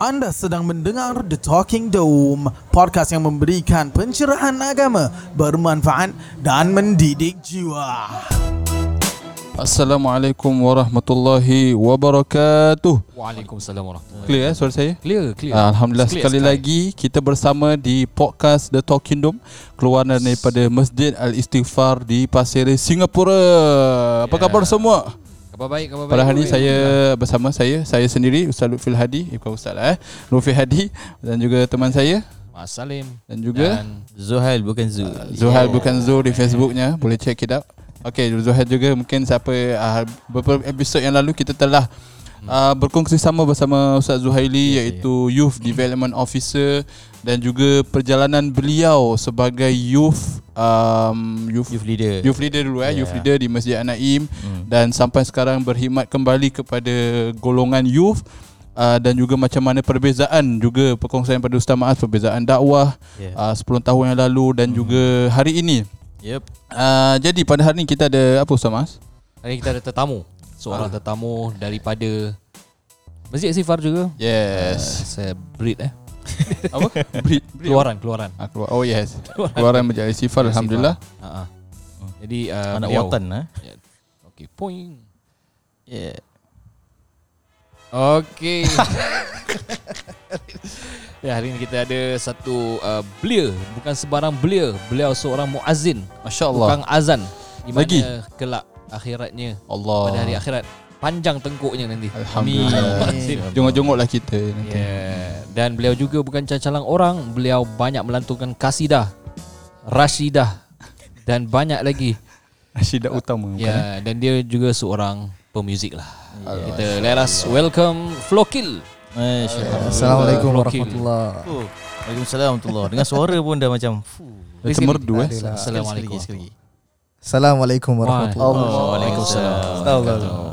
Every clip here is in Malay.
Anda sedang mendengar The Talking Dome, podcast yang memberikan pencerahan agama, bermanfaat dan mendidik jiwa. Assalamualaikum warahmatullahi wabarakatuh. Waalaikumsalam warahmatullahi Clear eh suara saya? Clear, clear. Ah, Alhamdulillah Clear sekali sekali. lagi kita bersama di podcast The Talking Dome keluaran daripada Masjid Al Istighfar di Pasir Ris, Singapura. Apa Yeah. khabar semua? Khabar baik, khabar baik. Pada hari ini saya bersama saya saya sendiri Ustaz Lutfil Hadi, eh, bukan Ustaz lah eh. Lutfil Hadi dan juga teman saya Mas Salim dan juga dan Zuhail bukan Zu. Zuhal bukan Zul di Facebooknya Boleh check it out Okay Zuhal juga mungkin siapa uh, Beberapa episod yang lalu kita telah uh, Berkongsi sama bersama Ustaz Zuhaili Ya, Iaitu Youth Development Officer Dan juga perjalanan beliau sebagai youth um, Youth, Youth leader. youth leader dulu eh Ya. Youth leader di Masjid An-Naim Hmm. Dan sampai sekarang berkhidmat kembali kepada golongan youth Uh, dan juga macam mana perbezaan juga perkongsian pada Ustaz Maaz perbezaan dakwah Yeah. uh, 10 tahun yang lalu dan Hmm. juga hari ini Yep. Uh, jadi pada hari ini kita ada apa Ustaz Mas? hari ini kita ada tetamu. Seorang Ah. tetamu daripada Masjid Sifar juga. Yes. Uh, saya breed eh. apa? Breed, breed. Keluaran, keluaran. Ah, keluar. Oh yes. Keluaran menjadi sifar alhamdulillah. Ha ah. Jadi uh, Anak beliau- watan ah. Okey, point. Yeah. Okey. ya, hari ini kita ada satu uh, belia, bukan sebarang belia. Beliau seorang muazzin, Masya-Allah. tukang azan. Di mana Lagi? kelak akhiratnya Allah. pada hari akhirat panjang tengkuknya nanti. Alhamdulillah. Jongok-jongoklah kita nanti. Yeah. Dan beliau juga bukan cacalang orang, beliau banyak melantunkan kasidah, rasyidah dan banyak lagi. Rasyidah utama bukan? Ya, yeah. dan dia juga seorang pemuzik lah. Kita let us welcome Flokil. Assalamualaikum warahmatullahi Oh, Waalaikumsalam warahmatullahi Dengan suara pun dah macam fuh. Dah Semerdu eh. Assalamualaikum. Assalamualaikum warahmatullahi Oh, Waalaikumsalam.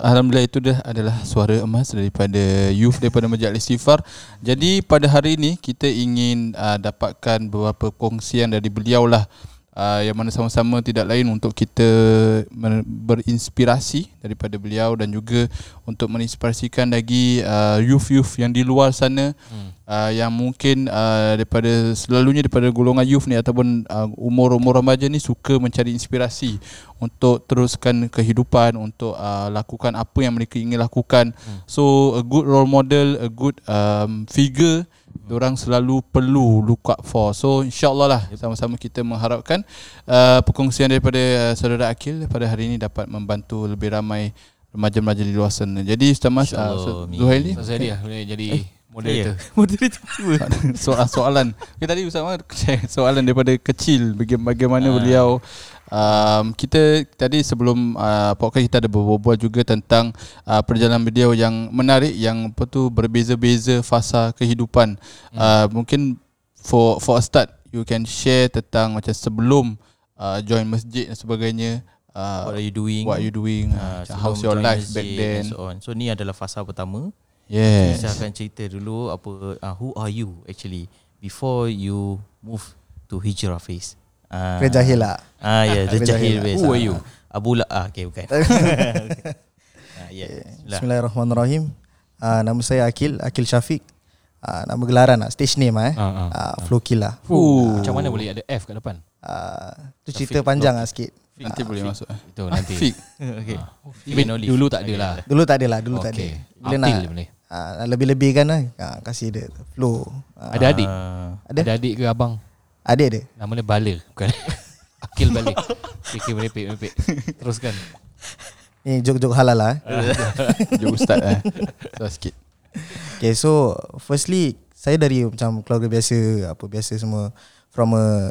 Alhamdulillah itu dah adalah suara emas daripada youth daripada Masjid Al-Istighfar. Jadi pada hari ini kita ingin uh, dapatkan beberapa kongsian dari beliau lah uh, yang mana sama-sama tidak lain untuk kita berinspirasi daripada beliau dan juga untuk menginspirasikan lagi uh, youth-youth yang di luar sana Hmm. uh, yang mungkin uh, daripada selalunya daripada golongan youth ni ataupun uh, umur-umur remaja ni suka mencari inspirasi untuk teruskan kehidupan untuk uh, lakukan apa yang mereka ingin lakukan. Hmm. So a good role model, a good um, figure orang selalu perlu look up for. So insyaallah lah sama-sama kita mengharapkan uh, perkongsian daripada uh, saudara Akil pada hari ini dapat membantu lebih ramai remaja-remaja di luar sana. Jadi Ustaz Mas uh, Ustaz amin. Zuhaili So, saya dia boleh jadi Ya. moderator. Moderator. soalan-soalan. Okay, tadi Ustaz Mat share soalan daripada kecil baga- bagaimana Ah. beliau um, kita tadi sebelum uh, podcast kita ada berbual juga tentang uh, perjalanan beliau yang menarik yang apa tu berbeza-beza fasa kehidupan. Uh, mungkin for for a start you can share tentang macam sebelum uh, join masjid dan sebagainya. Uh, What are you doing? what you doing? Uh, how's your life back then? So, on. so ni adalah fasa pertama. Yes. Saya akan cerita dulu apa uh, who are you actually before you move to hijrah phase. Ah, Kira jahil lah Ah ya, yeah, jahil phase. Who are Ah, you? Abu La ah okay bukan. ah ya. Yeah. Bismillahirrahmanirrahim uh, Nama saya Akil Akil Syafiq uh, Nama gelaran lah Stage name lah eh Ah, ah. uh, Flokil lah Fuh. Macam mana boleh ada F kat depan? uh, Tu cerita panjang lah sikit Nanti boleh masuk. eh. Itu nanti. Fik. okay. Tapi dulu tak ada lah. Dulu tak ada lah Dulu tak ada Okey. Bila nak boleh. uh, Lebih-lebih kan lah uh, Kasih dia flow uh, Ada adik? Ah, Ada Ada adik ke abang? Adik dia Nama dia Bala bukan? Akil balik. Fikir merepek merepek. Teruskan. Ni joke-joke halal lah eh. Jom ustaz eh. So sikit. Okay so Firstly Saya dari macam keluarga biasa Apa biasa semua From a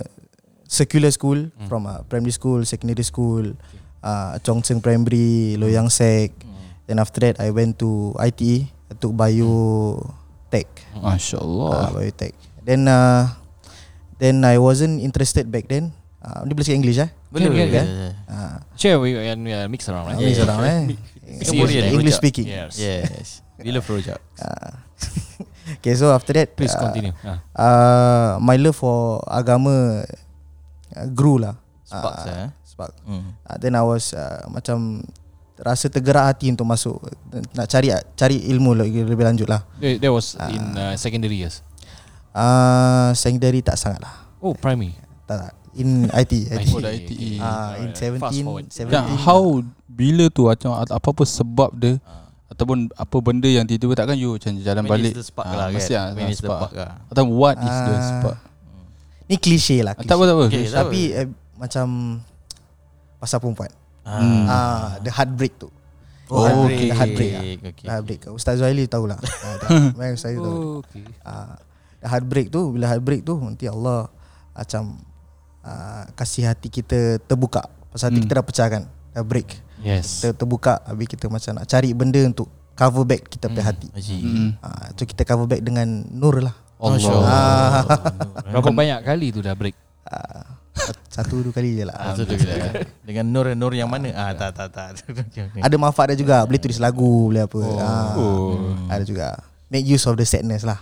Secular school Hmm. From a primary school Secondary school uh, Chong Cheng Primary Loyang Sec Then after that I went to ITE I took Bio Tech Masya-Allah. uh, Bio Tech Then uh, Then I wasn't interested back then uh, Dia boleh cakap English eh Boleh boleh. okay. boleh. uh, Share we can uh, mix around right? English orang eh Singaporean eh, English Rojak. speaking Yes. Yes. We love project. uh, Okay so after that Please uh, continue. Ah. uh, My love for agama uh, Grew lah Sparks Ah, eh. Spark Hmm. uh, Then I was uh, Macam rasa tergerak hati untuk masuk nak cari cari ilmu lagi lebih lanjut lah. That, that was in uh, secondary years. Ah, secondary tak sangat lah. Oh, primary. Tak, tak. In IT. IT. Oh, dah ITE. Ah, in Fast forward. 17, 17. Macam how bila tu macam apa-apa sebab dia ataupun apa benda yang tiba-tiba takkan you macam jalan When balik is the spark ah, lah kan? mesti ah, When ah, is the spark lah. atau what is the Ah, spark Ni klise lah. Ah, tak apa tak apa Okay, okay, tak Tapi eh, macam pasal perempuan. Hmm. Ah, the heartbreak tu. Oh, heartbreak, okay. the heartbreak. lah. okay. The heartbreak. Ustaz Zuhaili tahulah. Ah. Memang Ustaz Zuhaili tahu. Oh, okay. Ah, the heartbreak tu bila heartbreak tu nanti Allah macam ah, kasih hati kita terbuka. Pasal hati Hmm. kita dah pecah kan. Dah break. Yes. Ter, terbuka habis kita macam nak cari benda untuk cover back kita punya Hmm. hati. Haji. Hmm. Ah, so kita cover back dengan nur lah. Allah Ah, Berapa banyak kali tu dah break? ah, satu dua kali je lah. Ah, betul juga. Dengan nur nur yang mana? Ah tak tak tak. Ada manfaat dia juga Boleh tulis lagu Boleh apa oh. ah, Oh. Ada juga Make use of the sadness lah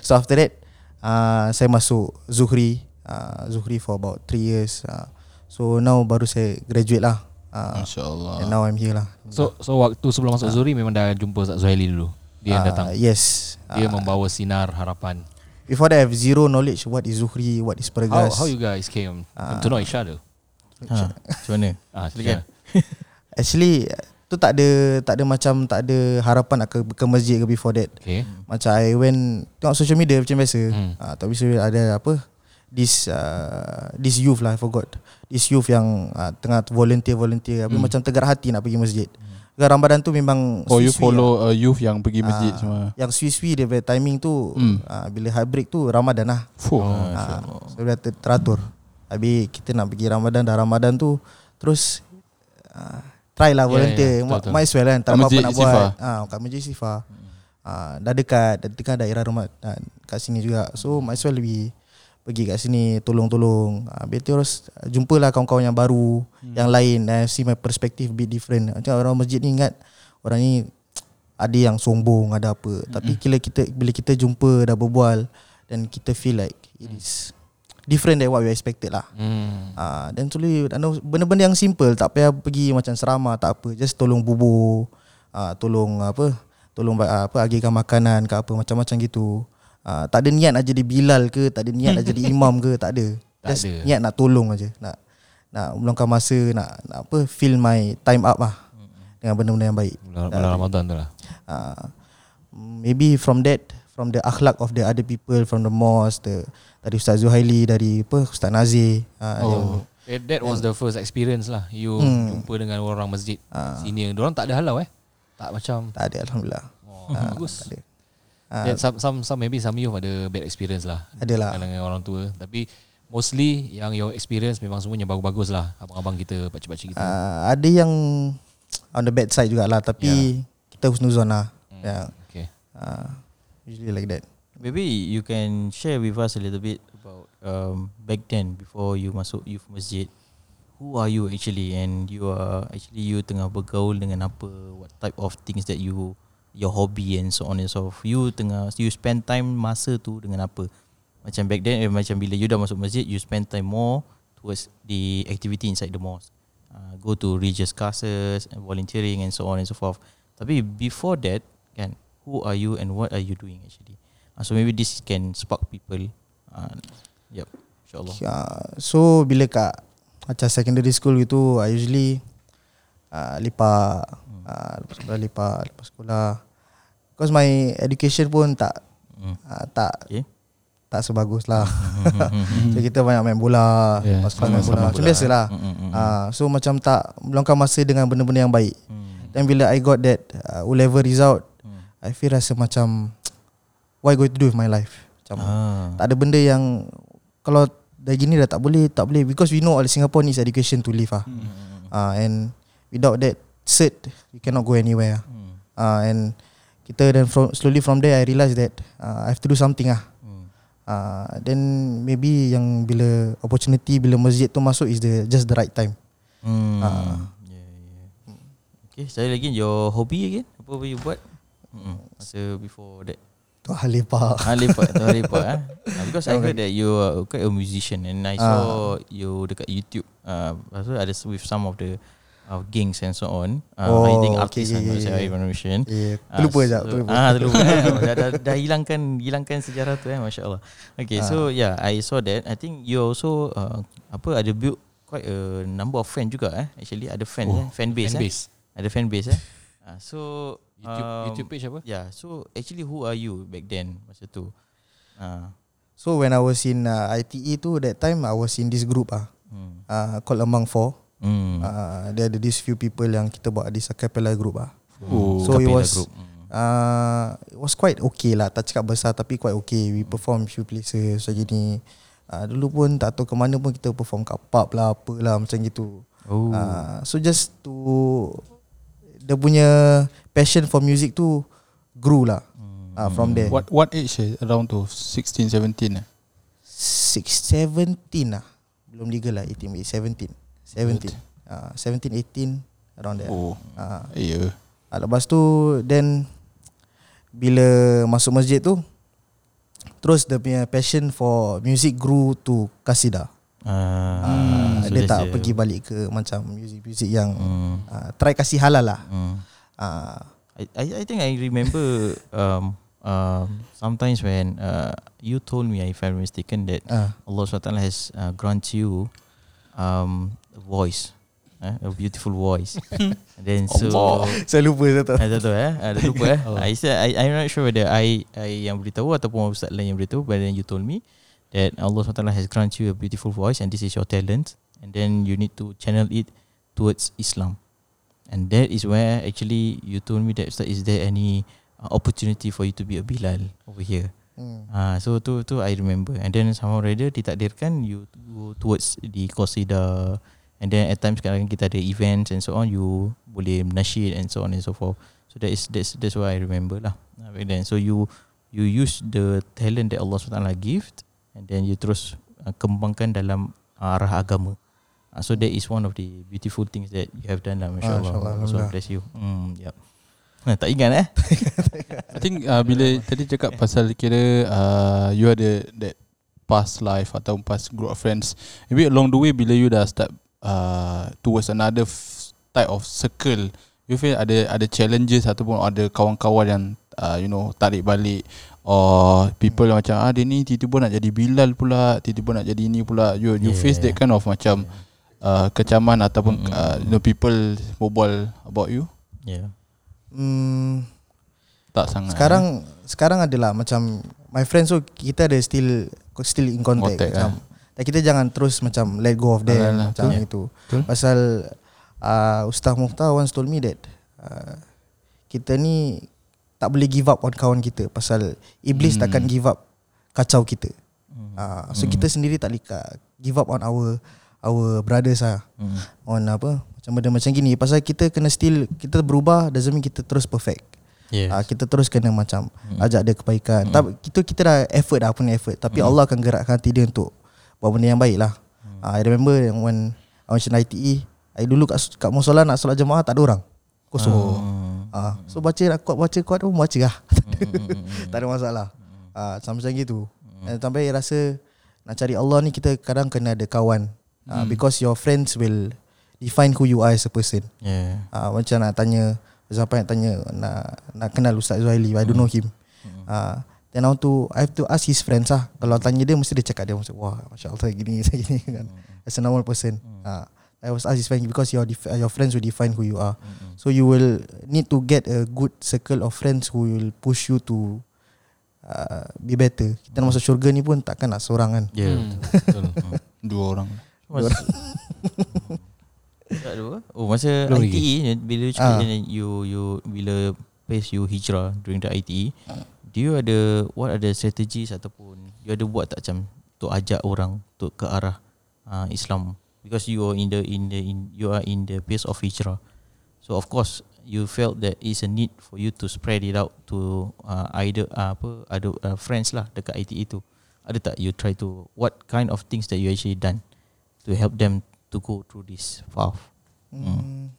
So after that uh, Saya masuk Zuhri uh, Zuhri for about 3 years uh, So now baru saya graduate lah uh, Masya Allah And now I'm here lah So so waktu sebelum masuk Zuri memang dah jumpa Ustaz Zuhaili dulu. Dia yang Ah, datang. Yes Dia Ah, membawa sinar harapan. Before that I have zero knowledge What is Zuhri What is How Pergas how you guys came Ah. to know each other? Ha, macam mana? Ah, Silakan. Actually Tu tak ada Tak ada macam Tak ada harapan nak ke, ke masjid ke before that Okay. Macam I went Tengok social media macam biasa Hmm. uh, Tapi saya ada apa This uh, This youth lah I forgot This youth yang uh, Tengah volunteer-volunteer Tapi Hmm. macam tergerak hati nak pergi masjid hmm. Ramadan tu memang Oh you follow a youth yang pergi lah. masjid Ah, semua Yang sui-sui dia timing tu Hmm. uh, Bila heartbreak tu Ramadan lah Fuh. uh, So dah ter- teratur Habis kita nak pergi Ramadan Dah Ramadan tu Terus uh, Try lah Ya, volunteer. ya, betul, betul. Might as well kan Tak apa-apa nak buat. Ah, Kat Masjid Sifa. Ah, Dah dekat Dah dekat daerah rumah ah, Kat sini juga. So might as well lebih Pergi kat sini Tolong-tolong. Ah, Biar terus Jumpalah kawan-kawan yang baru Yang lain. And see my perspective bit different. Macam orang masjid ni ingat Orang ni Ada yang sombong Ada apa. Tapi bila kita Bila kita jumpa Dah berbual Dan kita feel like It is Different than what we expected lah. Hmm. Ah, dan slowly benda-benda yang simple tak payah pergi macam serama tak apa. Just tolong bubur ah, tolong apa tolong ba- apa agihkan makanan ke apa macam-macam gitu. Ah, tak ada niat nak jadi bilal ke tak ada niat nak jadi imam ke tak ada. Tak just ada. niat nak tolong aja. Nak nak meluangkan masa nak, nak apa fill my time up lah dengan benda-benda yang baik. Bulan, bulan Ramadan tu lah. uh, maybe from that from the akhlak of the other people from the mosque the dari Ustaz Zuhaili dari apa Ustaz Nazir uh, yang, Oh. That, that was the first experience lah. You Hmm. jumpa dengan orang masjid Ah. senior. Diorang tak ada halau eh. Tak macam tak ada alhamdulillah oh, Ah, bagus. tak ada Ah, Then some some some maybe some youth ada bad experience lah. Adalah. Dengan, orang tua. Tapi mostly yang your experience memang semuanya bagus-bagus lah. Abang-abang kita, pakcik-pakcik kita. uh, ada yang on the bad side jugalah tapi kita husnuzon lah Hmm. yeah. Okay. uh, usually like that Maybe you can share with us a little bit about um, back then before you masuk youth masjid. Who are you actually and you are actually you tengah bergaul dengan apa? What type of things that you your hobby and so on and so forth. You tengah you spend time masa tu dengan apa? Macam back then eh, macam bila you dah masuk masjid you spend time more towards the activity inside the mosque. Uh, go to religious classes and volunteering and so on and so forth. Tapi before that kan who are you and what are you doing actually? Uh, so maybe this can spark people. Uh, yep, insyaallah. uh, so bila kat macam secondary school gitu I usually uh, lipat uh, lepas sekolah lipat lepas sekolah because my education pun tak Hmm. uh, tak Okay. tak sebagus lah so kita banyak main bola Yeah, lepas sekolah main bola macam bola. biasa lah Mm, mm, mm. uh, so macam tak meluangkan masa dengan benda-benda yang baik Hmm. Then bila I got that uh, O level result Hmm. I feel rasa macam What I going to do with my life Macam Ah. Tak ada benda yang Kalau dah gini dah tak boleh Tak boleh Because we know all Singapore needs education to live ah. Hmm. Uh, and without that cert You cannot go anywhere ah. Hmm. uh, And kita then from, slowly from there I realise that uh, I have to do something ah. Hmm. Uh, then maybe yang bila opportunity bila masjid tu masuk is the just the right time. Hmm. Ah. Yeah, yeah. Okay, saya lagi your hobby again? Apa apa you buat? Hmm. Masa before that. Tu hal lepak. Ah, lepak tu lepak ah. Ah, Because I heard that you are quite a musician and I saw Ah. you dekat YouTube. Ah, uh, ada with some of the of gangs and so on. Uh, Oh, hiding okay, artists okay, and saya okay. information. Yeah. Ah, Terlupa sekejap, so- terlupa. Ah, terlupa. dah, dah, dah hilangkan hilangkan sejarah tu eh, masya-Allah. Okay, so Ah. yeah, I saw that. I think you also uh, apa ada build quite a number of fans juga eh. Actually ada fans Oh, eh, fan base fan eh. base. Ada fan base eh. Ah, so YouTube um, YouTube page apa? Yeah, so actually who are you back then masa tu? Ah. So when I was in uh, ITE tu that time I was in this group ah Hmm. uh, called Among Four. Hmm. Uh, there ada this few people yang kita buat this a cappella group ah. Oh. So it Capella was group. Uh, it was quite okay lah. Tak cakap besar tapi quite okay. We perform few places so gini. Uh, dulu pun tak tahu ke mana pun kita perform kat pub lah apalah macam gitu. Oh. Uh, so just to dia punya passion for music tu grew lah. Uh, from there. What what age eh? Around to 16, 17 eh? 6 17 lah. Belum legal lah 18 wait, 17. 17. Uh, 17 18 around there. Oh. Uh, Ya. uh, lepas tu then bila masuk masjid tu terus dia punya passion for music grew to kasida. Ah, Uh, so dia tak the- pergi balik ke macam music-music yang Hmm. uh, try kasih halal lah. Hmm. Uh, I, I I think I remember um um sometimes when uh you told me if I'm mistaken that uh, Allah SWT has uh, grant you um a voice eh, a beautiful voice. And then so saya lupa saya tak. I tak tahu eh. Ada lupa eh. I said I I'm not sure whether I I yang beritahu ataupun ustaz lain yang beritahu but then you told me that Allah SWT has grant you a beautiful voice and this is your talent and then you need to channel it towards Islam and that is where actually you told me that is there any uh, opportunity for you to be a Bilal over here Hmm. Ah, so tu tu I remember. And then somehow rather ditakdirkan you go towards the qasida and then at times kadang kita ada events and so on you boleh nasyid and so on and so forth. So that is that's that's what I remember lah. Ah, Back then so you you use the talent that Allah SWT gift and then you terus uh, kembangkan dalam uh, arah agama. Uh, so that is one of the beautiful things that you have done lah masya-Allah. Masya-Allah, So bless you. Hmm, yep. Nah, tak ingat eh? I think uh, bila tadi cakap pasal kira uh, you ada that past life atau past group of friends. Maybe along the way bila you dah start uh, towards another f- type of circle, you feel ada ada challenges ataupun ada kawan-kawan yang uh, you know tarik balik or people yang macam ah dia ni tiba-tiba nak jadi Bilal pula, tiba-tiba nak jadi ini pula. You you Yeah. face that kind of macam uh, kecaman ataupun Mm-mm. uh, you know people berbual about you? Yeah. Hmm, Tak sangat. sekarang sekarang adalah macam my friends so kita ada still still in contact, Contact, macam dan kita jangan terus macam let go of them Alah, macam betul. itu. Betul. Pasal uh, Ustaz Mukhtar once told me that uh, kita ni tak boleh give up on kawan kita pasal iblis Hmm. takkan give up kacau kita. Hmm. Uh, so kita sendiri tak boleh ka- give up on our our brothers ah Hmm. on apa macam benda macam gini pasal kita kena still kita berubah doesn't mean kita terus perfect. Yes. Ah, kita terus kena macam Hmm. ajak dia kebaikan. Hmm. Tapi kita kita dah effort dah punya effort tapi Allah akan gerakkan hati dia untuk buat benda yang baik lah. Ah, I remember when I was in ITE, I dulu kat kat musola nak solat jemaah tak ada orang. Kosong. Hmm. Ah, so baca nak kuat baca kuat pun baca lah. Hmm. tak ada masalah. Ah, sampai macam gitu. Dan sampai rasa nak cari Allah ni kita kadang kena ada kawan. Ah, because your friends will define who you are as a person. Yeah. Ah, macam nak tanya Sampai nak tanya Nak nak kenal Ustaz Zuhaili I don't know him. Ah, Then I want to I have to ask his friends lah. Kalau tanya dia Mesti dia cakap dia mesti, Wah Masya Allah gini gini. Kan As a normal person. Ah, I was ask his friends Because your def- your friends will define who you are. So you will Need to get a good circle of friends Who will push you to uh, Be better. Kita nak masuk syurga ni pun Takkan nak seorang kan? Yeah. Hmm, betul. Dua orang. Masa Tak ada apa? Oh masa Belum ITE ni, bila you cakap yang you you bila pace you hijrah during the ITE, do you ada what are the strategies ataupun you ada buat tak macam untuk ajak orang untuk ke arah uh, Islam because you are in the in the in you are in the pace of hijrah. So of course you felt that is a need for you to spread it out to uh, either uh, apa ada uh, friends lah dekat ITE tu. Ada tak you try to what kind of things that you actually done to help them to go through this path? Hmm.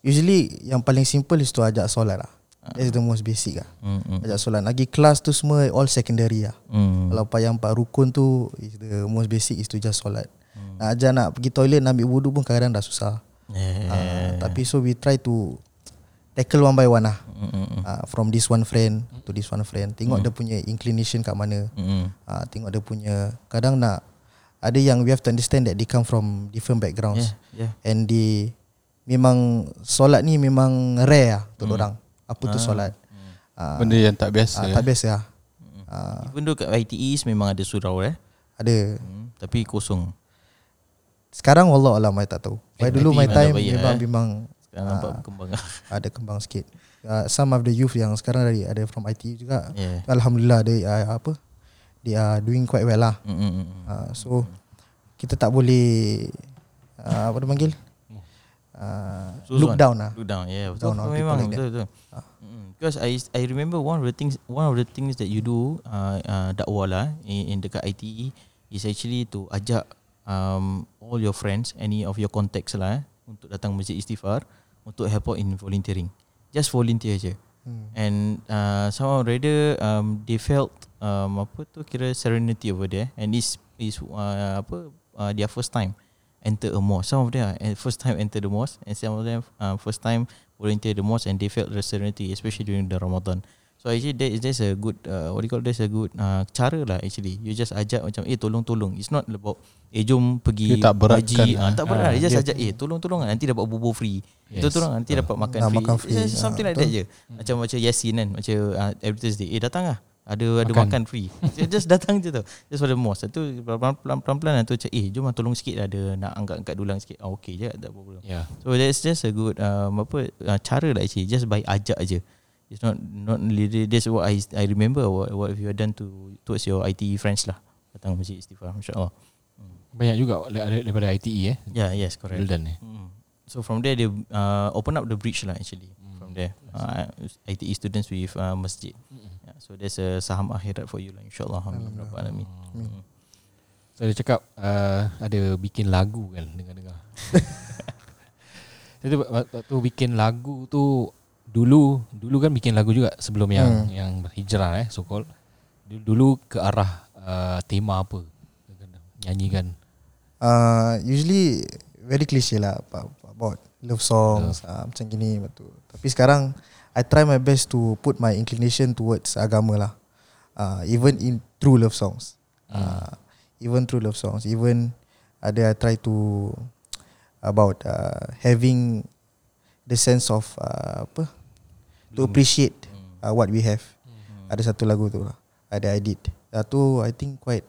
Usually Yang paling simple Is to ajak solat lah That's the most basic lah Mm, mm, Ajak solat Lagi kelas tu semua All secondary lah mm, Kalau apa yang empat rukun tu Is the most basic Is to just solat mm, Nak ajak nak pergi toilet Nak ambil wudu pun kadang-kadang dah susah Yeah. Ah, tapi so we try to tackle one by one lah. Mm-mm. Uh, from this one friend to this one friend. Tengok dia punya inclination kat mana. Mm-mm. Uh, tengok dia punya kadang nak ada yang we have to understand that they come from different backgrounds Yeah, yeah. and they memang solat ni memang rare lah untuk orang. Apa tu solat? Uh, Benda yang tak biasa. uh, tak biasa lah. Uh, Even though kat ITEs memang ada surau eh. ada Hmm, tapi kosong. sekarang wallah alam I tak tahu. Why dulu my memang time memang eh. memang Sekarang Ah. nampak berkembang. ada kembang sikit. Uh, some of the youth yang sekarang dari ada from IT juga. yeah. Alhamdulillah dia uh, apa? They are doing quite well lah. Mm-mm. Uh, so kita tak boleh uh, apa dia panggil? Uh, look down lah. Look down. Yeah, betul. Down people memang like betul betul. Mm, Because I I remember one of the things one of the things that you do uh, uh, dakwah lah in, in dekat ITE is actually to ajak um, all your friends any of your contacts lah eh, untuk datang masjid istighfar untuk help out in volunteering. Just volunteer je. Hmm. And uh, somehow rather um, they felt um, apa tu kira serenity over there and is is uh, apa uh, their first time enter a mosque. Some of them are uh, first time enter the mosque and some of them uh, first time volunteer the mosque and they felt the serenity especially during the Ramadan. So actually that is that's a good uh, what do you call that's a good uh, cara lah actually. You just ajak macam eh tolong tolong. It's not about eh jom pergi Dia tak beratkan haji. lah. Ah, tak berat. Ah, Dia just dia- ajak eh tolong tolong nanti dapat bubur free. Yes. Yes. Tolong nanti dapat makan free. makan free. It's just something Ah, like that je. Macam macam Yasin kan, macam uh, every Thursday. Eh datang lah. Ada ada Makan. free. just datang je tu. Just for the mosque. Tu pelan-pelan tu macam eh jom lah tolong sikit lah ada nak angkat-angkat dulang sikit. Ah okey je tak apa problem. Yeah. So that's just a good um, apa uh, cara lah actually just by ajak aje. It's not not that's what I I remember what what you have done to towards your IT friends lah. Datang masjid istighfar insya-Allah. Banyak juga dari- daripada ITE eh. Yeah, yes, correct. Well done eh. Mm. So from there they uh, open up the bridge lah actually. From there, uh, ITE students with uh, masjid. Yeah, so there's a saham akhirat for you lah insyaallah. Amin. ya Rabbal alamin. Mm. So dia cakap uh, ada bikin lagu kan dengar-dengar. Jadi waktu bikin lagu tu dulu dulu kan bikin lagu juga sebelum yang Hmm. yang hijrah eh so called. Dulu ke arah uh, tema apa? Nyanyikan. Uh, usually very cliche lah about, about love songs uh, macam gini betul. Tapi sekarang I try my best to put my inclination towards agama lah. Uh, even in true love songs. Uh, even true love songs. Even ada I try to about uh, having the sense of uh, apa to appreciate uh, what we have. Ada satu lagu tu lah. Ada I did. Uh, tu I think quite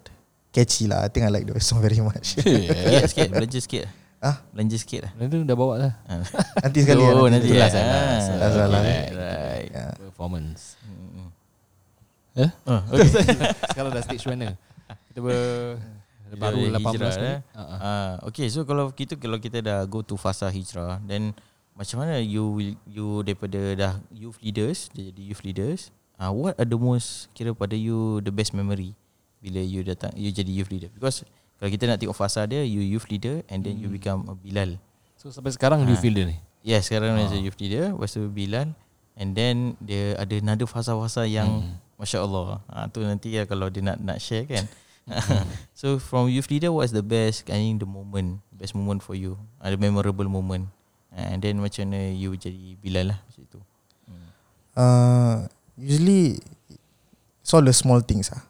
catchy lah. I think I like the song very much. Sikit sikit belanja sikit. Ah? Belanja sikit lah. Nanti dah bawa dah Ah. Nanti sekali Oh, lah, nanti Itulah lah. saya lah. Ah, Last one lah. right, right. Yeah. performance. Eh? Oh, okay. Sekarang dah stage mana? Kita ber baru Hijrah, 18 hijrah, ni. eh? Ha. Ah, okay, so kalau kita kalau kita dah go to fasa hijrah, then macam mana you will you daripada dah youth leaders, jadi youth leaders, ah what are the most kira pada you the best memory bila you datang you jadi youth leader? Because kalau kita nak tengok fasa dia, you youth leader and then you become a Bilal. So sampai sekarang you Ah. feel dia ni. Yes, sekarang uh. youth leader, lepas tu Bilal and then dia ada another fasa-fasa yang Hmm. Masya Allah. Ha, tu nanti ya kalau dia nak nak share kan. so from youth leader what's the best I think the moment, best moment for you? Ada memorable moment. And then macam mana you jadi Bilal lah macam tu. Uh, usually it's all the small things lah.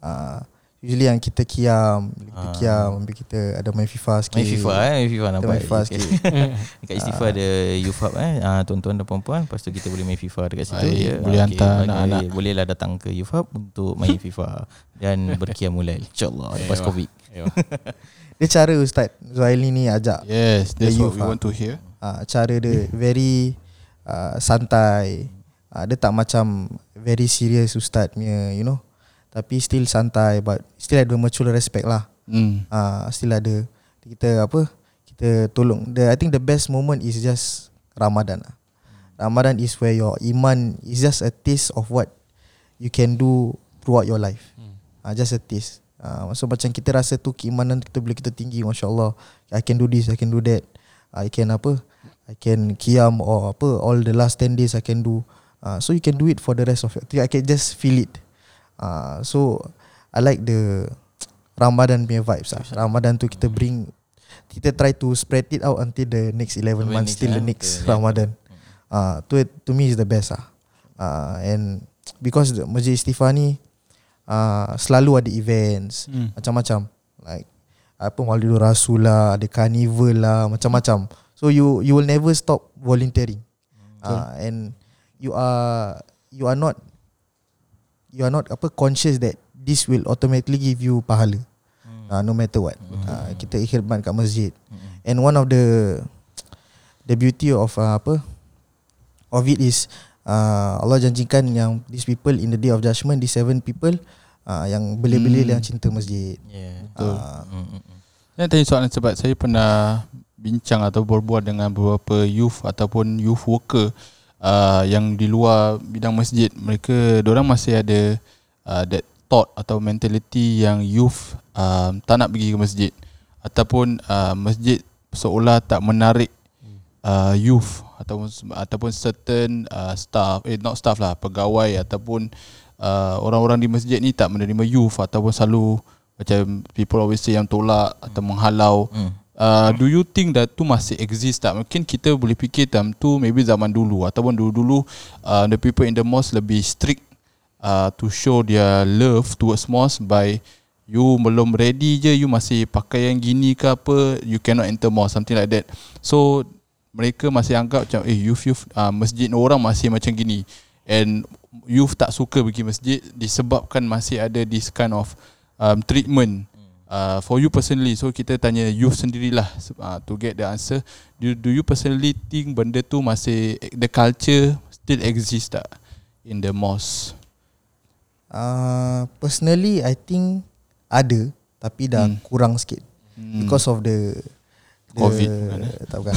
Uh, usually yang kita kiam, bila kita Ah. kiam, bila kita ada main FIFA sikit. Main FIFA eh, main FIFA nampak. main FIFA sikit. Dekat Istighfar ada youth hub eh, ah, tuan-tuan dan puan-puan, lepas tu kita boleh main FIFA dekat situ. Baik, Ya, boleh hantar okey, anak-anak. Bolehlah datang ke youth hub untuk main FIFA dan berkiamulail insya-Allah lepas Ewa. Covid. Dia cara Ustaz Zuhaili ni ajak. Yes, that's what youth we ah. want to hear. Uh, cara dia very uh, santai. Uh, dia tak macam very serious Ustaz punya, you know. Tapi still santai but still ada mutual respect lah. Hmm. uh, still ada kita apa kita tolong the I think the best moment is just Ramadan lah. Ramadan is where your iman is just a taste of what you can do throughout your life. Hmm. Uh, just a taste. Uh, so macam kita rasa tu keimanan kita bila kita tinggi masya-Allah I can do this I can do that I can apa I can kiam or apa all the last 10 days I can do uh, so you can do it for the rest of your I can just feel it uh, so I like the Ramadan punya vibes lah. Ramadan tu kita bring kita try to spread it out until the next 11 Sampai months next, till the next yeah. Ramadan. Ah, to to me is the best ah. Ah, and because the Masjid Istighfar ni ah selalu ada events Hmm. macam-macam like apa Maulidur Rasul lah, ada carnival lah, macam-macam. So you you will never stop volunteering. Ah and you are you are not you are not apa conscious that this will automatically give you pahala. Uh, no matter what. Uh, kita khidmat kat masjid. And one of the the beauty of uh, apa of it is uh, Allah janjikan yang these people in the day of judgment these seven people uh, yang belia-belia Hmm. yang cinta masjid. Yeah. Betul. Uh, Mm, mm, mm. Saya tanya soalan sebab saya pernah bincang atau berbual dengan beberapa youth ataupun youth worker uh, yang di luar bidang masjid. Mereka orang masih ada uh, that thought atau mentality yang youth uh, tak nak pergi ke masjid ataupun uh, masjid seolah tak menarik uh, youth ataupun ataupun certain uh, staff eh not staff lah pegawai ataupun uh, orang-orang di masjid ni tak menerima youth ataupun selalu macam people always say yang tolak atau menghalau Hmm. Uh, do you think that tu masih exist tak? Mungkin kita boleh fikir time tu maybe zaman dulu. Ataupun dulu-dulu uh, the people in the mosque lebih strict uh, to show their love towards mosque by you belum ready je you masih pakai yang gini ke apa you cannot enter mosque something like that. So mereka masih anggap macam eh youth youth uh, masjid orang masih macam gini. And youth tak suka pergi masjid disebabkan masih ada this kind of um, treatment uh, for you personally so kita tanya youth sendirilah uh, to get the answer do, do you personally think benda tu masih the culture still exist tak in the mosque uh, personally I think ada tapi dah Hmm. kurang sikit Hmm. because of the, the Covid. tak bukan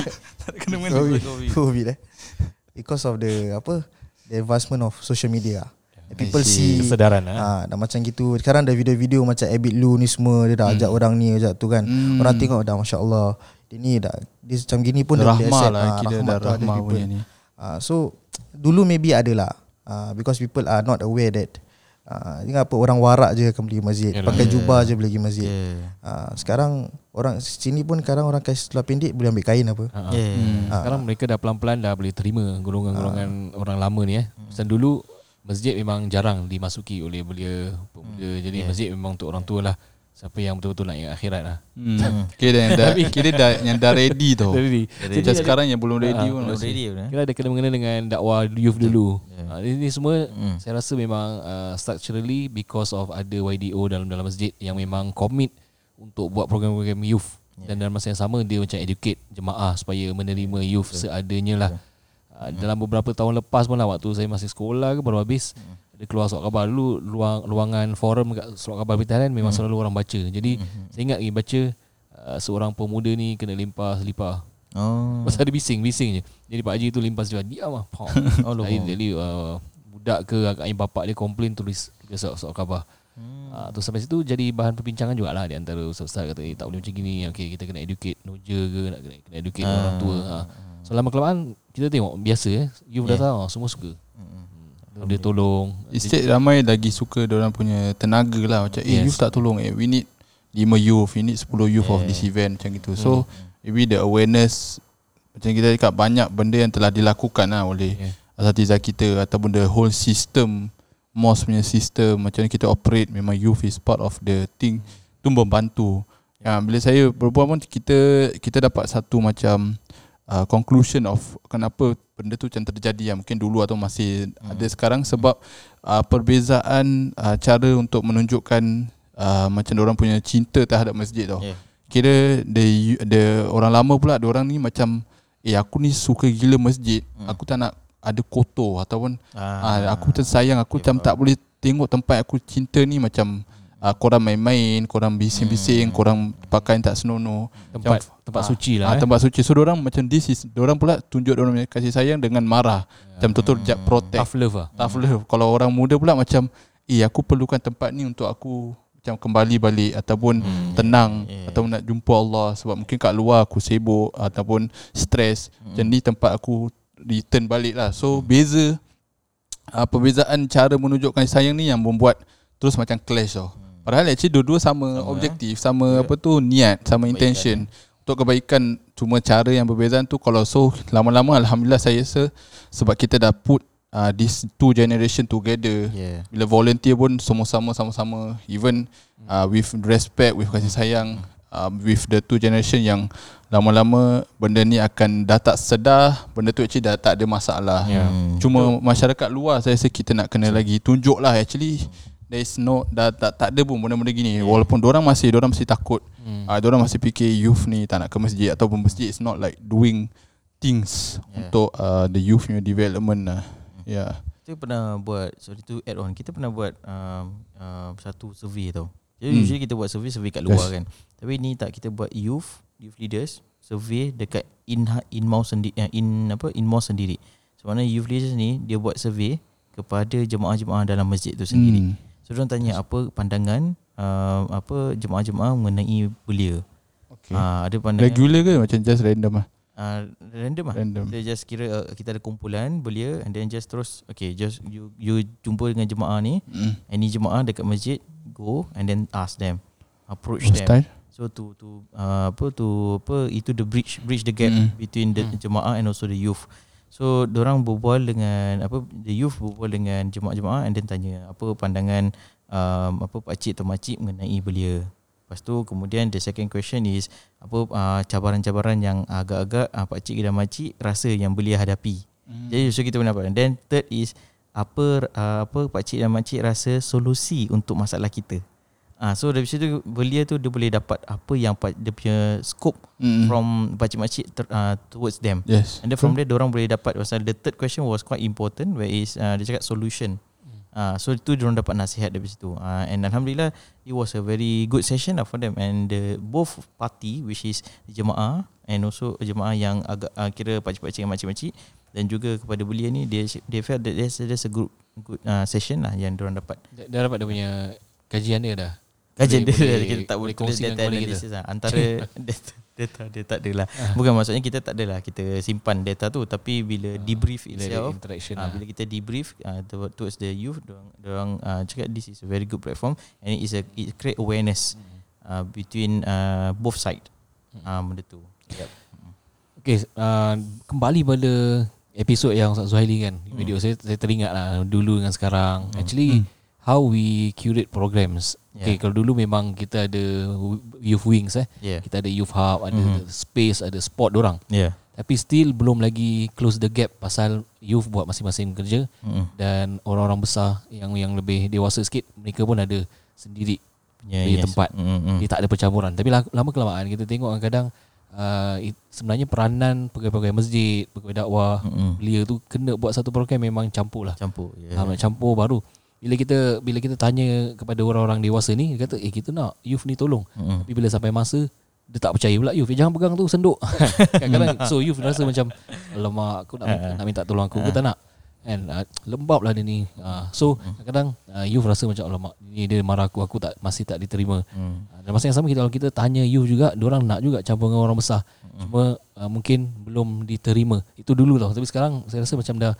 kena COVID. COVID eh because of the apa the advancement of social media people see. see Kesedaran ah. Ah, dah macam gitu. Sekarang ada video-video macam Abid Lu ni semua dia dah ajak orang ni ajak tu kan. Hmm. Orang tengok dah masya-Allah. Dia ni dah dia macam gini pun dah boleh rahmah accept. lah Ah, kira rahmat dah tu ada rahmah people. punya ni Ah, so dulu maybe ada lah. Ah, because people are not aware that ingat apa orang warak je akan pergi masjid. Yalah. Pakai jubah je boleh pergi masjid. Yeah. Ah, sekarang orang sini pun sekarang orang kasi seluar pendek boleh ambil kain apa. Ah. Yeah. Hmm. Sekarang mereka dah pelan-pelan dah boleh terima golongan-golongan orang lama ni eh. Hmm. Pasal dulu masjid memang jarang dimasuki oleh belia pemuda. Jadi Yeah. masjid memang untuk orang tua lah. Siapa yang betul-betul nak ingat akhirat lah. Hmm. Kira yang dah kira dah yang dah ready tau. Jadi, Macam sekarang yang belum ready Ah, pun Belum masih. ready pun eh. Kira ada kena mengena dengan dakwah youth dulu. Yeah. Yeah. ini semua Hmm. saya rasa memang uh, structurally because of ada YDO dalam dalam masjid yang memang commit untuk buat program-program youth yeah. dan dalam masa yang sama dia macam educate jemaah supaya menerima youth seadanya lah. Uh, dalam beberapa tahun lepas pun lah waktu saya masih sekolah ke baru habis Hmm. dia keluar surat khabar dulu luang, luangan forum kat surat khabar Berita memang Hmm. selalu orang baca. Jadi saya ingat lagi baca uh, seorang pemuda ni kena limpah selipar. Oh. Pasal dia bising-bising je Jadi Pak Haji tu limpas dia Diam lah. Oh, Jadi uh, Budak ke agak ayah bapak dia komplain Tulis Tulis soal khabar Hmm. uh, Terus sampai situ Jadi bahan perbincangan jugalah Di antara ustaz-ustaz kata eh, Tak boleh macam gini Okay kita kena educate Noja ke nak kena, kena educate Ah. orang tua ha. So lama kelamaan Kita tengok Biasa eh You Yeah. dah tahu Semua suka hmm. Dia tolong Instead ramai lagi suka orang punya tenaga lah macam eh Yes. youth tak tolong eh we need 5 youth we need 10 youth of this event macam gitu. So maybe the awareness macam kita cakap banyak benda yang telah dilakukan lah oleh Yeah. asatiza kita ataupun the whole system mosque punya system macam mana kita operate memang youth is part of the thing tu membantu. Ya, bila saya berbual pun kita kita dapat satu macam uh, conclusion of kenapa benda tu macam terjadi yang mungkin dulu atau masih hmm. ada sekarang sebab uh, perbezaan uh, cara untuk menunjukkan uh, macam orang punya cinta terhadap masjid tau. Yeah. Kira the the orang lama pula dia orang ni macam eh aku ni suka gila masjid. Hmm. Aku tak nak ada kotor ataupun Ah. ah, aku macam sayang aku macam tak boleh tengok tempat aku cinta ni macam uh, korang main-main, korang bising-bising, Hmm. korang pakaian tak senonoh. Tempat Macam- tempat ah, suci lah Ah, eh. tempat suci. So orang macam this is orang pula tunjuk orang punya kasih sayang dengan marah. Macam betul jap protect. Tough love lah Tough love. Kalau orang muda pula macam eh aku perlukan tempat ni untuk aku macam kembali balik ataupun Hmm. tenang Yeah. ataupun nak jumpa Allah sebab mungkin kat luar aku sibuk ataupun stres. Macam ni tempat aku return balik lah. So beza uh, perbezaan cara menunjukkan sayang ni yang membuat terus macam clash tau. Padahal actually dua-dua sama, sama objektif, sama apa tu niat, sama intention untuk kebaikan cuma cara yang berbeza tu kalau so lama-lama alhamdulillah saya rasa sebab kita dah put uh, this two generation together. Yeah. Bila volunteer pun semua sama sama-sama even uh, with respect, with kasih sayang uh, with the two generation yang lama-lama benda ni akan dah tak sedar, benda tu actually dah tak ada masalah. Yeah. Cuma masyarakat luar saya rasa kita nak kena lagi tunjuklah actually there is no dah tak tak ada pun benda-benda gini yeah. walaupun orang masih orang masih takut hmm. uh, orang masih fikir youth ni tak nak ke masjid ataupun masjid is not like doing things yeah. untuk uh, the youth punya development lah yeah Kita pernah buat Sorry to add on Kita pernah buat um, uh, Satu survey tau Jadi Hmm. usually kita buat survey Survey kat luar Yes. kan Tapi ni tak Kita buat youth Youth leaders Survey dekat in in mouse sendiri in apa in mosque sendiri. Sebenarnya youth leaders ni dia buat survey kepada jemaah-jemaah dalam masjid tu sendiri. Hmm. So dia tanya apa pandangan uh, apa jemaah-jemaah mengenai belia. okay. Uh, ada pandangan regular ke macam just random lah uh, random lah. Random. Kita just kira uh, kita ada kumpulan belia and then just terus okay just you you jumpa dengan jemaah ni, mm. any jemaah dekat masjid go and then ask them approach Oh, them. style So to to uh, apa to apa itu the bridge bridge the gap Mm. between the jemaah and also the youth. So orang berbual dengan apa the youth berbual dengan jemaah-jemaah and then tanya apa pandangan um, apa pak cik atau makcik mengenai belia. Lepas tu kemudian the second question is apa uh, cabaran-cabaran yang agak-agak uh, pak cik dan makcik rasa yang belia hadapi. Mm. Jadi so kita pendapat. Then third is apa uh, apa pak cik dan makcik rasa solusi untuk masalah kita. Ah so dari situ belia tu dia boleh dapat apa yang dia punya scope Mm. from pakcik-makcik ter, uh, towards them. yes And then from there orang boleh dapat pasal the third question was quite important where is uh, dia cakap solution. Ah so itu dia dapat nasihat dari situ. Ah and alhamdulillah it was a very good session lah for them and the both party which is jemaah and also jemaah yang agak uh, kira pakcik-pakcik dan makcik-makcik dan juga kepada belia ni dia they felt that there's, there's a good good uh, session lah yang orang dapat. Dah, dah dapat dia punya kajian dia dah. Kajian Boleh- dia boleh- kita tak boleh kongsikan data kita. analysis lah. Antara data, data dia tak ada lah. Bukan maksudnya kita tak ada lah kita simpan data tu tapi bila debrief Bila itself interaction Ah, lah. bila kita debrief uh, towards the youth dorang dorang uh, cakap this is a very good platform and it is a it create awareness uh, between uh, both side. Ah uh, benda tu. Yep. Okay, uh, kembali pada episod yang Ustaz Zuhaili kan. Video saya saya teringat lah dulu dengan sekarang. Actually how we curate programs. Okay, Yeah. kalau dulu memang kita ada youth wings eh. Yeah. Kita ada youth hub, ada space, ada spot orang. Yeah. Tapi still belum lagi close the gap pasal youth buat masing-masing kerja Mm. dan orang-orang besar yang yang lebih dewasa sikit mereka pun ada sendiri Yeah, punya yes. tempat. Mm, mm. Dia tak ada percampuran. Tapi la- lama kelamaan kita tengok kadang-kadang uh, it, sebenarnya peranan pegawai-pegawai masjid, pegawai dakwah, Mm-mm. belia tu kena buat satu program memang campur lah. Campur. Yeah. Ha, campur baru. Bila kita bila kita tanya kepada orang-orang dewasa ni, dia kata, "Eh, kita nak youth ni tolong." Mm-mm. Tapi bila sampai masa dia tak percaya pula youth eh, Jangan pegang tu senduk. Kadang-kadang So youth rasa macam Alamak aku nak, minta, nak minta tolong aku Aku tak nak? And uh, lembab lah dia ni. Uh, So kadang-kadang uh, youth rasa macam Alamak ni dia marah aku Aku tak masih tak diterima. Mm. uh, Dan masa yang sama kita Kalau kita tanya youth juga orang nak juga campur dengan orang besar. Cuma uh, mungkin belum diterima. Itu dulu tau. Tapi sekarang saya rasa macam dah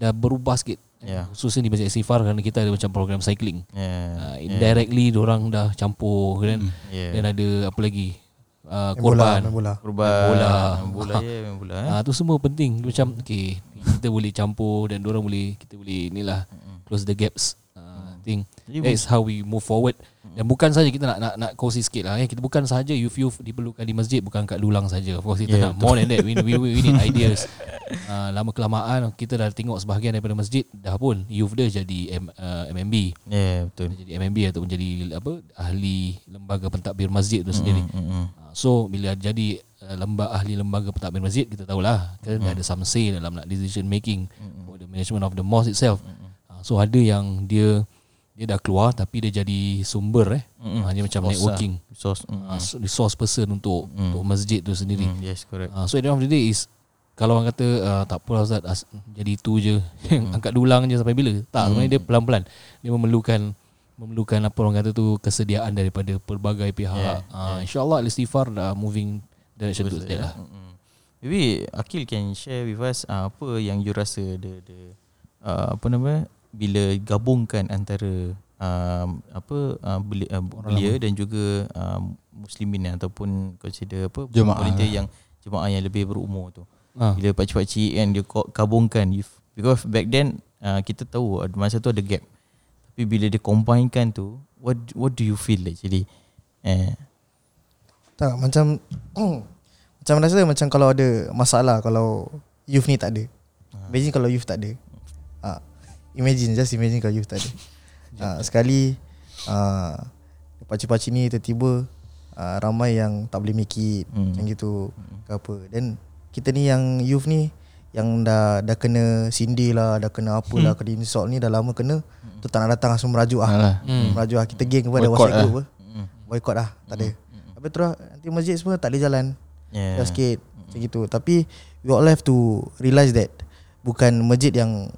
Dah berubah sikit Yeah. Khususnya di Masjid Sifar Kerana kita ada macam program cycling Yeah. uh, Indirectly orang dah campur kan Yeah. Dan ada apa lagi uh, Main bola, korban main bola. Korban bola. Main bola ya, main bola eh. Ah tu semua penting macam okey kita boleh campur dan orang boleh kita boleh inilah close the gaps. Think Jadi that's how we move forward. Dan bukan saja kita nak nak nak kongsi sikit lah eh. Kita bukan saja youth youth diperlukan di masjid bukan kat lulang saja. Of course kita Yeah, nak more than that. We, we, we need ideas. Uh, lama kelamaan kita dah tengok sebahagian daripada masjid dah pun youth dia jadi M, uh, MMB. Yeah, betul. Dia jadi MMB ataupun jadi apa ahli lembaga pentadbir masjid tu sendiri. Mm-mm. Ah, So bila jadi uh, lembaga ahli lembaga pentadbir masjid kita tahulah kan mm. ada some say dalam nak decision making for the management of the mosque itself. Uh, so ada yang dia dia dah keluar tapi dia jadi sumber eh. Mm-mm. Uh, dia macam Source networking. lah. Source. Mm. Uh, resource person untuk untuk masjid tu sendiri. Mm, yes, correct. Uh, so at the end of the day is kalau orang kata uh, tak apa lah Ustaz as, jadi itu je yang angkat dulang je sampai bila tak sebenarnya dia pelan-pelan dia memerlukan memerlukan apa orang kata tu kesediaan daripada pelbagai pihak Yeah, uh, insyaallah al-istighfar dah moving direction to that lah Mm-mm. Maybe Akil can share with us uh, apa yang you rasa the the uh, apa nama bila gabungkan antara um, apa uh, belia, uh, belia dan juga um, muslimin ataupun consider apa Jemaah lah. yang jemaah yang lebih berumur tu. Ah. Bila pakcik-pakcik kan dia gabungkan because back then uh, kita tahu masa tu ada gap. Tapi bila dia combinekan tu what what do you feel actually? Eh Tak macam Macam rasa macam kalau ada masalah Kalau youth ni tak ada Imagine kalau youth tak ada ha. Imagine just imagine kalau youth tak ada ha, Sekali ha, Pakcik-pakcik ni tiba-tiba ha, Ramai yang tak boleh make it Hmm. Macam gitu Ke apa Then kita ni yang youth ni Yang dah dah kena sindir lah Dah kena apa lah Kena insult ni dah lama kena Tu tak nak datang langsung merajuk ah. Alah. Hmm. Merajuk ah. Kita geng kepada WhatsApp lah. group apa Boycott lah Tak ada Habis terus Nanti masjid semua tak boleh jalan yeah. yeah. sikit Macam gitu Tapi We all have to Realise that Bukan masjid yang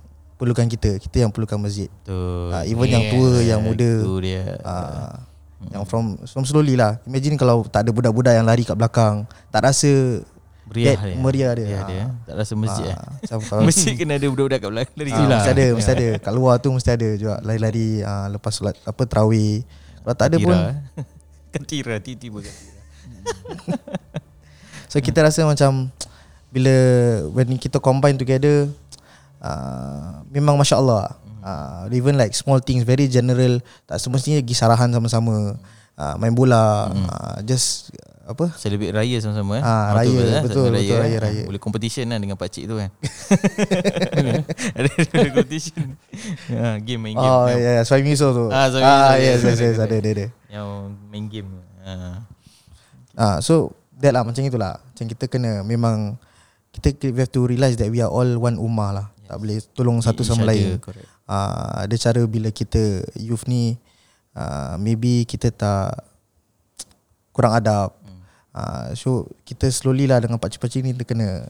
Perlukan kita Kita yang perlukan masjid Betul. uh, Even yang tua Yang muda Itu dia. uh, Yang from From slowly lah Imagine kalau tak ada budak-budak Yang lari kat belakang Tak rasa Meriah dia. Meriah dia, Meriah dia. Tak rasa masjid eh. Ah, Macam kalau Masjid kena ada budak-budak kat belakang lari. Ah, Mestilah. mesti ada, mesti ada. Kat luar tu mesti ada juga lari-lari ah, lepas solat apa tarawih. Kalau tak ada pun eh. Kan tira tiba-tiba. So kita rasa macam bila when kita combine together uh, memang masya-Allah. Uh, even like small things very general tak semestinya pergi sarahan sama-sama uh, main bola uh, just apa Celebrate raya sama-sama eh. Ah, Ah, raya, eh, betul, celebrate betul, eh. raya, raya. Boleh competition lah dengan pakcik tu kan. ada competition. ha, game main game. oh Yang- yeah, yeah Suami Miso tu Ah, Suami ah Miso, yes yes, yes ada ada ada Yang main game. Ha. Ah, so that lah macam itulah. Macam kita kena memang kita we have to realise that we are all one ummah lah. Tak boleh tolong satu sama lain. correct. Ah, ada cara bila kita youth ni ah, maybe kita tak kurang adab. Ah, so kita slowly lah dengan pakcik-pakcik ni kita kena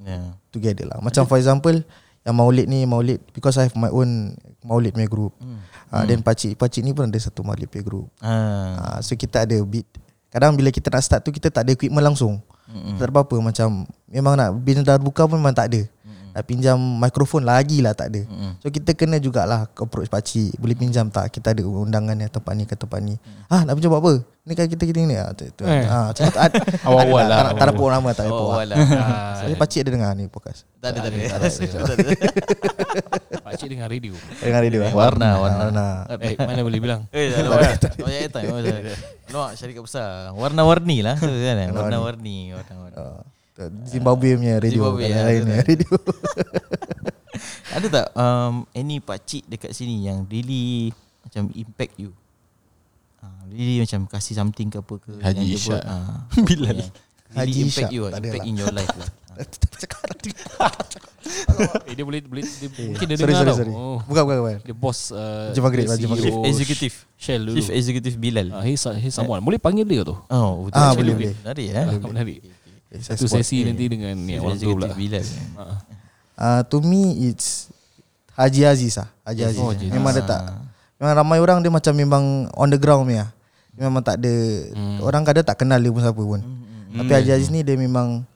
Yeah. together lah. Macam for example yang maulid ni maulid because I have my own maulid punya group. Hmm. Ah, then pakcik-pakcik ni pun ada satu maulid punya group. Ha. Ah, so kita ada bit Kadang bila kita nak start tu Kita tak ada equipment langsung Mm-mm. Tak ada apa-apa Macam Memang nak Bila dah buka pun memang tak ada Nak pinjam mikrofon lagi lah tak ada Mm-mm. So kita kena jugalah Approach pakcik Boleh pinjam tak Kita ada undangan yang tempat ni ke tempat ni Ah nak pinjam buat apa Ni kan kita kita ni ah, tu, tu, Eh. ah, macam tu, ad- Awal-awal ada lah, Tak tak nak awal-awal. pun nama Tak ada Oh, pun. Saya pakcik ada dengar ni podcast Tak ada, tak ada. Ada, ada. Pakcik dengan radio Dengar radio eh? Warna, Ah, warna. warna. Eh mana boleh bilang Eh, tak ada warna. Oh, ya. Oh, ada. No, syarikat besar. Warna-warni lah kan. Warna-warni, warna-warni. Ah, Zimbabwe punya radio Zimbabwe, Yang ah, lain punya radio Ada tak um, any pakcik dekat sini yang really macam impact you? Uh, really macam kasih something ke apa ke Haji yang dia Ishak. buat, ah, Bilal. yang Really Haji impact Ishak, you lah, impact lah. in your life lah. Eh dia boleh boleh dia, Mungkin dia Sorry dengar sorry tau sorry oh, Bukan bukan bukan Dia bos uh, maghrib, CEO maghrib. Chief Executive. Shell dulu Chief Executive Bilal. uh, he's, he's someone Boleh panggil dia tu Oh, betul. Ah, boleh, boleh. Menarik eh. Ah, Menarik Eh, saya Satu sesi nanti dengan ni Orang tu pula. Bilal. Ah. Uh, to me it's Haji Aziz lah Haji Aziz. Oh, Haji Memang Aziz. dia tak Memang ramai orang dia macam memang On the ground punya Dia memang tak ada Hmm. Orang kadang tak kenal dia pun siapa pun. Tapi Haji Aziz ni dia memang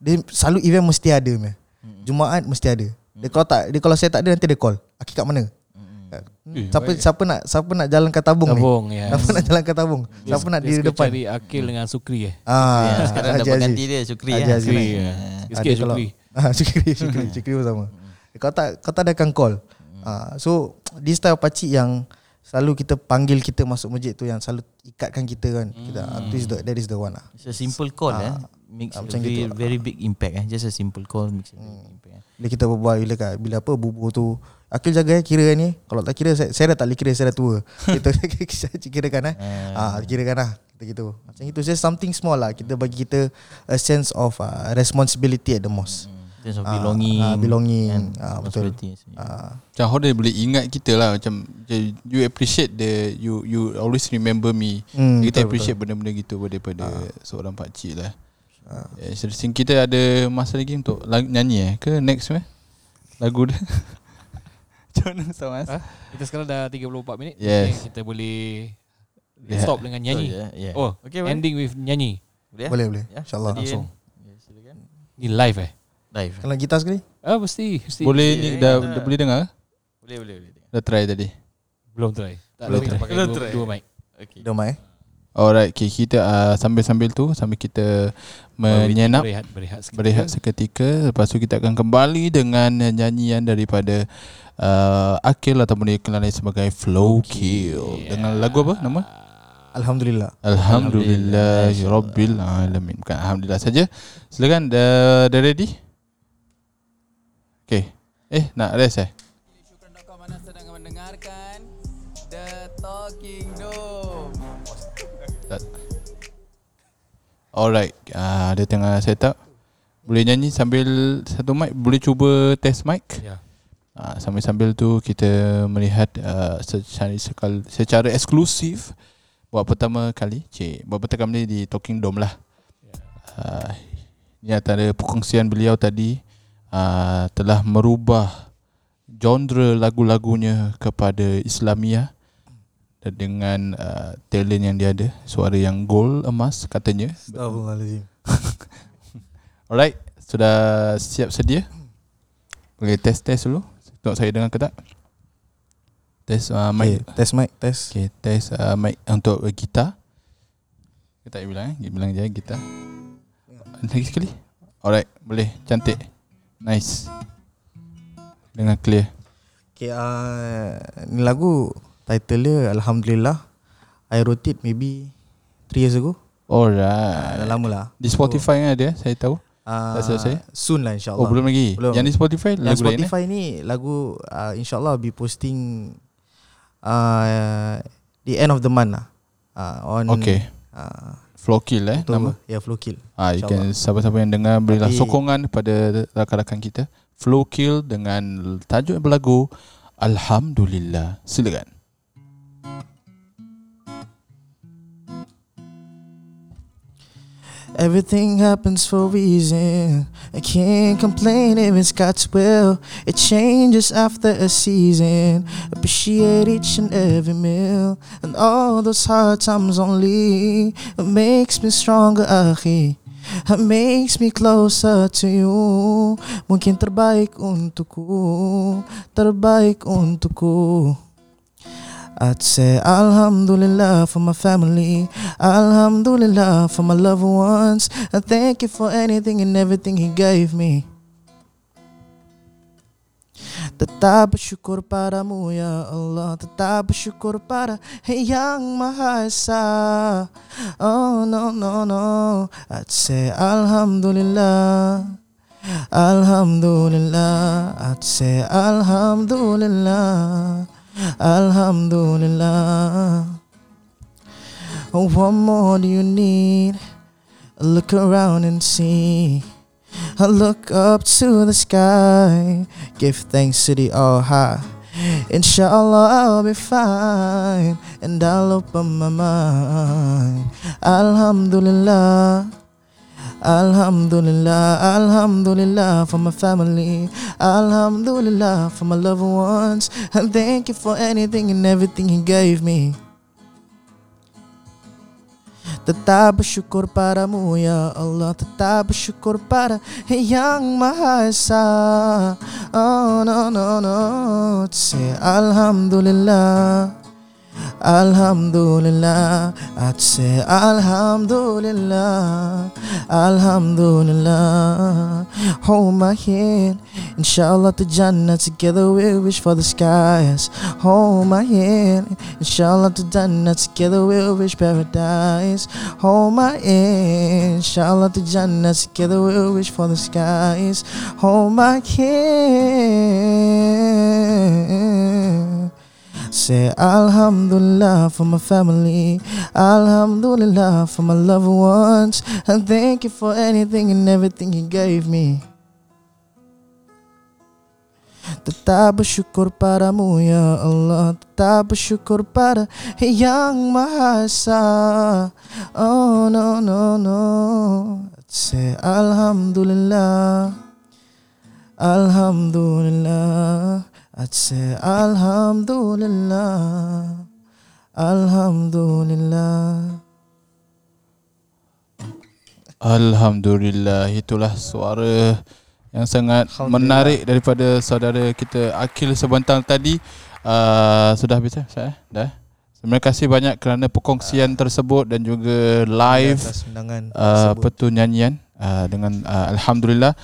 Dia selalu event mesti ada punya. Jumaat mesti ada. Dia kalau tak dia kalau saya tak ada nanti dia call. Aki kat mana Eh, siapa baik. siapa nak siapa nak jalankan tabung, Tabung ni ya siapa nak jalankan tabung siapa nak Dia di suka depan cari Akil dengan Sukri eh ah Ya, sekarang Haji dapat ganti dia Syukri Haji eh. Aziz. Sukri Ah, ya. dia kalau- Sukri Ah, Syukri, Syukri, Syukri pun sama. Kau tak kau tak ada akan call. Ah, so this type of pakcik yang selalu kita panggil kita masuk masjid tu yang selalu ikatkan kita kan. Kita ah, that is the that is the one lah. It's a simple call eh. Ah, Makes ah, a macam very, gitu very big impact eh. Just a simple call makes a big impact. eh. Bila kita berbual bila bila apa bubur tu Akil jaga eh kira ni. Kalau tak kira saya, saya dah tak boleh kira Saya dah tua. Kita saya kirakan eh. Ah. Kirakan lah Kita gitu. Macam itu. Just something small lah. Kita bagi kita A sense of uh, Responsibility at the most. In terms of Ah, belonging. ah, belonging. and Ah, betul. ah, Macam how dia boleh ingat kita lah. Macam you appreciate the You you always remember me. Hmm, Kita betul, appreciate benda-benda gitu Daripada seorang pakcik lah. Uh. yeah, Kita ada masa lagi untuk lag- nyanyi eh? Ke next eh Lagu dia Macam mana Samas? Ah, Kita sekarang dah 34 minit Yes. okay, Kita boleh Yeah. Stop dengan nyanyi So, yeah, yeah. Oh Okay, boleh. Ending with nyanyi Boleh? Boleh boleh Ya, InsyaAllah langsung? Ya, silakan. Ni live eh Live. Kalau gitar sekali Ah mesti, mesti. Boleh Yeah, ni yeah, dah, kita- dah boleh dengar? Boleh, boleh, boleh. Dah try tadi Belum try. Tak Belum try. pakai Belum dua, try. dua mic. Dah mai eh? Alright, okay, kita uh, sambil-sambil tu sambil kita menyenap Berehat, berehat seketika. berehat seketika lepas tu kita akan kembali dengan nyanyian daripada uh, Akil ataupun dikenali sebagai Flow Kill dengan lagu apa nama? Alhamdulillah Alhamdulillah Rabbil Alamin Bukan Alhamdulillah saja Silakan dah, dah ready? Okay Eh nak rest eh? Alright. Uh, Dia tengah set up. Boleh nyanyi sambil Satu mic? Boleh cuba test mic? Ya. uh, Sambil-sambil tu Kita melihat uh, secara, sekal, secara eksklusif Buat pertama kali. Cik Buat pertama kali di Talking Dome lah. Uh, Ini antara perkongsian beliau tadi uh, Telah merubah Genre lagu-lagunya Kepada Islamiah dengan uh, talent yang dia ada Suara yang gold emas katanya Astagfirullahaladzim Alright, sudah siap sedia? Boleh test-test dulu. Tengok saya dengar ke tak? Test uh, okay, mic. Test mic Test Okay, test uh, mic untuk uh, gitar. Kita tak bilang eh, bilang je gitar. Lagi sekali. Alright, boleh. Cantik. Nice. Dengan clear. Okay uh, Ni lagu Title dia Alhamdulillah I wrote it maybe 3 years ago Alright. Dah lama lah Di Spotify kan ada, saya tahu. uh, selesai? Soon lah Oh, insyaAllah belum lagi. Belum. Yang di Spotify Yang lagu lain eh? Spotify ni Lagu uh, InsyaAllah be posting uh, The end of the month lah uh, On Okay. uh, Flow Kill eh nama. Ya Flow Kill Ah, you can siapa-siapa yang dengar berilah Tapi- sokongan kepada rakan-rakan kita. Flow Kill dengan tajuk berlagu Alhamdulillah. Silakan. Everything happens for a reason. I can't complain if it's God's will. It changes after a season. Appreciate each and every meal. And all those hard times only. It makes me stronger. It makes me closer to you. Mungkin terbaik untukku. Terbaik untukku. I'd say Alhamdulillah for my family, Alhamdulillah for my loved ones, and thank you for anything and everything He gave me. Tetap bersyukur padamu ya Allah. Tetap bersyukur pada Yang Maha Esa. Oh no no no. I'd say Alhamdulillah. Alhamdulillah. I'd say Alhamdulillah Alhamdulillah Oh, what more do you need? Look around and see. I look up to the sky. Give thanks to the All. Inshallah, I'll be fine. And I'll open my mind. Alhamdulillah. Alhamdulillah, Alhamdulillah for my family, Alhamdulillah for my loved ones, and thank you for anything and everything He gave me. Tetap bersyukur padamu ya Allah. Tetap bersyukur pada Yang Maha Esa. Oh no no no. Say Alhamdulillah Alhamdulillah I'd say Alhamdulillah Alhamdulillah. Hold my hand Inshallah to Jannah Together we wish for the skies. Hold my hand Inshallah to Jannah Together we wish paradise. Hold my hand Inshallah to Jannah Together we wish for the skies. Hold my hand Say Alhamdulillah for my family, Alhamdulillah for my loved ones, and thank you for anything and everything you gave me. Tetap bersyukur padamu ya Allah. Tetap bersyukur pada Yang Maha Esa. Oh no no no. Say Alhamdulillah. Alhamdulillah I'd say Alhamdulillah. Alhamdulillah. Alhamdulillah. Itulah suara yang sangat menarik daripada saudara kita Akil sebentar tadi. Uh, sudah habis eh? Saya dah. Terima kasih banyak kerana perkongsian tersebut dan juga live uh, tersebut. apa tu nyanyian uh, dengan uh, alhamdulillah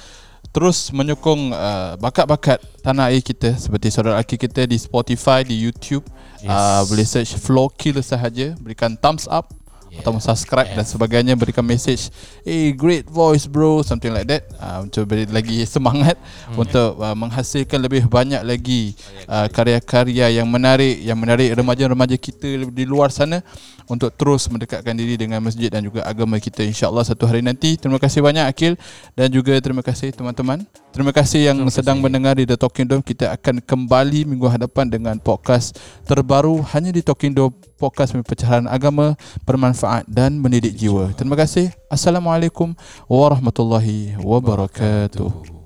terus menyokong uh, bakat-bakat tanah air kita seperti saudara lelaki kita di Spotify, di YouTube. Yes. Uh, boleh search Flow Kill sahaja, berikan thumbs up yeah. atau subscribe yeah. dan sebagainya, berikan message, "Hey, great voice bro," something like that. Uh, untuk beri lagi semangat hmm. untuk uh, menghasilkan lebih banyak lagi uh, karya-karya yang menarik yang menarik remaja-remaja kita di luar sana untuk terus mendekatkan diri dengan masjid dan juga agama kita insya-Allah satu hari nanti. Terima kasih banyak Akil dan juga terima kasih teman-teman. Terima kasih yang terima sedang kasih. mendengar di The Talking Dome. Kita akan kembali minggu hadapan dengan podcast terbaru hanya di Talking Dome podcast pecahan agama bermanfaat dan mendidik jiwa. Terima kasih. Assalamualaikum warahmatullahi wabarakatuh.